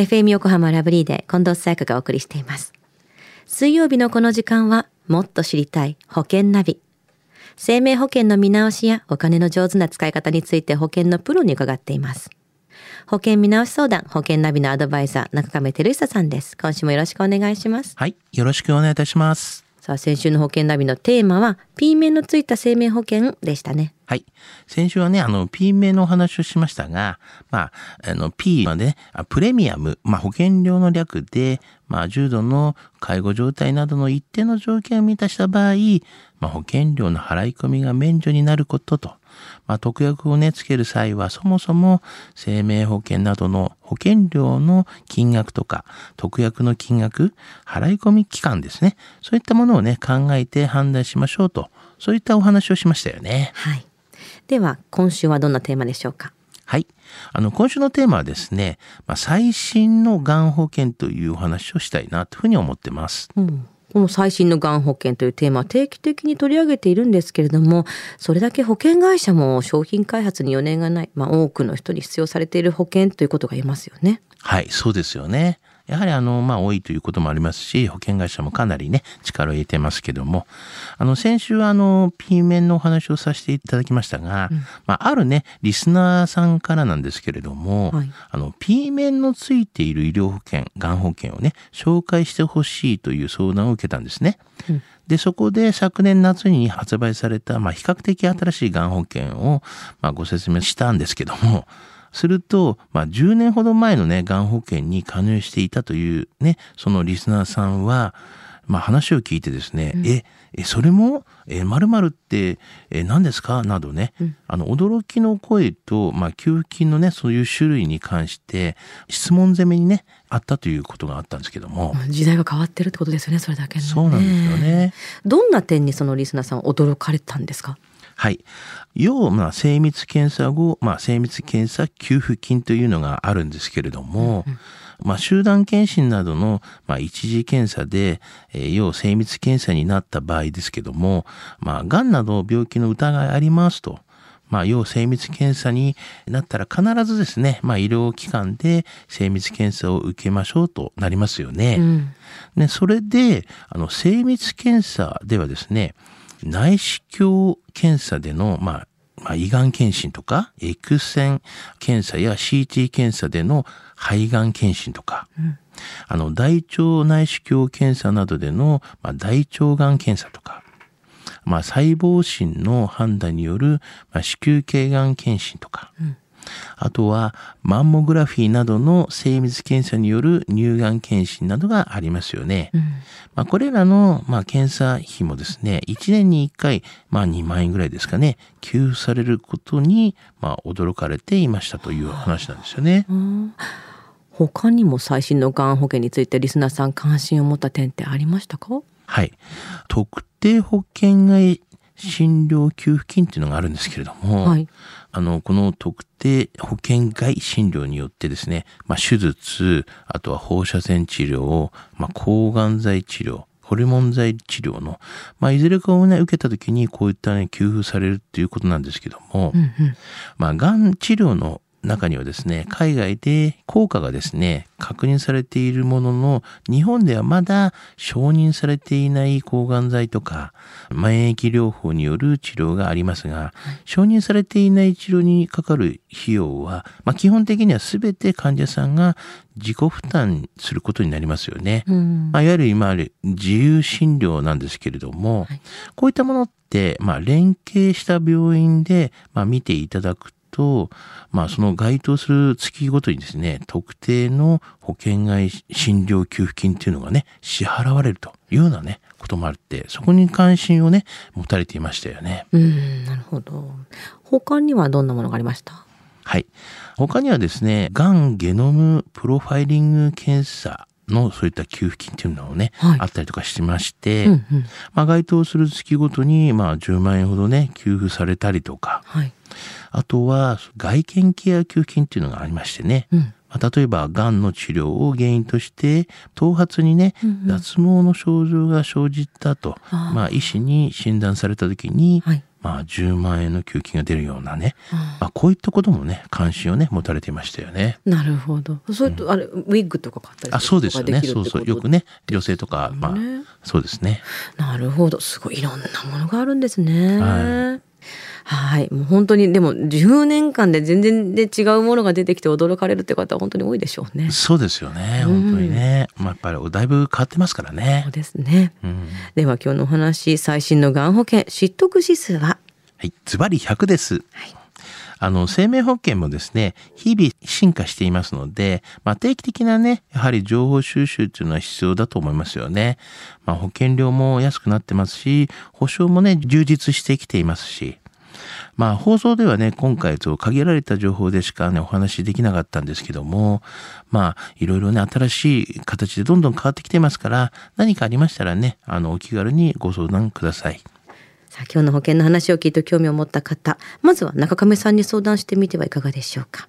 FM 横浜ラブリーで近藤沙耶香がお送りしています。水曜日のこの時間は、もっと知りたい保険ナビ。生命保険の見直しやお金の上手な使い方について保険のプロに伺っています。保険見直し相談、保険ナビのアドバイザー、中亀照久さんです。今週もよろしくお願いします。はい、よろしくお願いいたします。さあ、先週の保険ナビのテーマは、P 面のついた生命保険でしたね。はい。先週はね、あの、P 名のお話をしましたが、まあ、あの、P はね、プレミアム、まあ、保険料の略で、まあ、重度の介護状態などの一定の条件を満たした場合、まあ、保険料の払い込みが免除になることと、まあ、特約をね、つける際は、そもそも生命保険などの保険料の金額とか、特約の金額、払い込み期間ですね。そういったものをね、考えて判断しましょうと、そういったお話をしましたよね。はい。では、今週はどんなテーマでしょうか？はい。あの、今週のテーマはですね、まあ、最新のがん保険というお話をしたいなというふうに思ってます。うん、この最新のがん保険というテーマは定期的に取り上げているんですけれどもそれだけ保険会社も商品開発に余念がない、まあ、多くの人に必要されている保険ということが言えますよね。はい、そうですよね。やはりあの、まあ多いということもありますし、保険会社もかなりね、力を入れてますけども、あの、先週あの、P 面のお話をさせていただきましたが、うん、まああるね、リスナーさんからなんですけれども、はい、あの、P 面のついている医療保険、がん保険をね、紹介してほしいという相談を受けたんですね。うん。で、そこで昨年夏に発売された、まあ、比較的新しいがん保険を、まあ、ご説明したんですけども、すると、まあ、10年ほど前のね、がん保険に加入していたというね、そのリスナーさんは、まあ、話を聞いてですね、うん、え、え、それも、え、〇〇って、え、何ですか？などね、うん、あの、驚きの声と、まあ、給付金のね、そういう種類に関して、質問攻めにね、あったということがあったんですけども。時代が変わってるってことですよね、それだけ、ね、そうなんですよね。どんな点にそのリスナーさん驚かれたんですか？はい。要、まあ、精密検査後、まあ、精密検査給付金というのがあるんですけれども、うんうんまあ、集団検診などの、まあ、一次検査で、えー、要精密検査になった場合ですけども、まあ、癌など病気の疑いありますと。まあ、要精密検査になったら必ずですね、まあ、医療機関で精密検査を受けましょうとなりますよね。うん、ねそれで、あの、精密検査ではですね、内視鏡検査での、まあ、まあ、胃がん検診とか、X 線検査や CT 検査での肺がん検診とか、うん、あの、大腸内視鏡検査などでの、まあ、大腸がん検査とか、まあ、細胞診の判断による、まあ、子宮頸がん検診とか、うん、あとは、マンモグラフィーなどの精密検査による乳がん検診などがありますよね。うん、まあ、これらの、まあ、検査費もですね、1年に1回、まあ、2万円ぐらいですかね、給付されることに、まあ、驚かれていましたという話なんですよね。うん他にも最新のがん保険についてリスナーさん関心を持った点ってありましたか？はい。特定保険外診療給付金っていうのがあるんですけれども、はい、あの、この特定保険外診療によってですね、まあ、手術、あとは放射線治療、まあ、抗がん剤治療、ホルモン剤治療の、まあ、いずれかをね、受けた時にこういったね、給付されるっていうことなんですけども、うんうん、まあ、がん治療の中にはですね、海外で効果がですね、確認されているものの、日本ではまだ承認されていない抗がん剤とか、免疫療法による治療がありますが、承認されていない治療にかかる費用は、まあ、基本的には全て患者さんが自己負担することになりますよね。うん、まあ、いわゆる今ある自由診療なんですけれども、はい、こういったものって、まあ、連携した病院で、まあ、見ていただくと、まあ、その該当する月ごとにですね、特定の保険外診療給付金っていうのがね、支払われるというようなね、こともあるって、そこに関心をね、持たれていましたよね。うん、なるほど。他にはどんなものがありました？はい。他にはですね、がんゲノムプロファイリング検査のそういった給付金っていうのをね、はい、あったりとかしまして、うんうん、まあ、該当する月ごとに、まあ、10万円ほどね、給付されたりとか、はい、あとは、外見ケア給付金っていうのがありましてね、うん。まあ、例えば、がんの治療を原因として、頭髪にね、脱毛の症状が生じたと、まあ、医師に診断された時に、はい、まあ、10万円の給付金が出るようなね、まあ、こういったこともね関心をね持たれていましたよね。なるほど。それと、あれウィッグとか買ったりあそうですよねそうそうよくね女性とか、まあねそうですね。なるほど。すごいいろんなものがあるんですね。ははい。もう本当に、でも10年間で全然で違うものが出てきて驚かれるって方は本当に多いでしょうね。そうですよね本当にね、まあ、やっぱりだいぶ変わってますからねそう。ですね。うんでは今日のお話、最新のがん保険、知得指数は？はい、ズバリ100です。はいあの、生命保険もですね、日々進化していますので、まあ、定期的なね、やはり情報収集っていうのは必要だと思いますよね。まあ、保険料も安くなってますし、保証もね、充実してきていますし、まあ、放送ではね、今回と限られた情報でしかね、お話しできなかったんですけども、まあ、いろいろね、新しい形でどんどん変わってきてますから、何かありましたらね、あの、お気軽にご相談ください。さあ今日の保険の話を聞いて興味を持った方、まずは中亀さんに相談してみてはいかがでしょうか。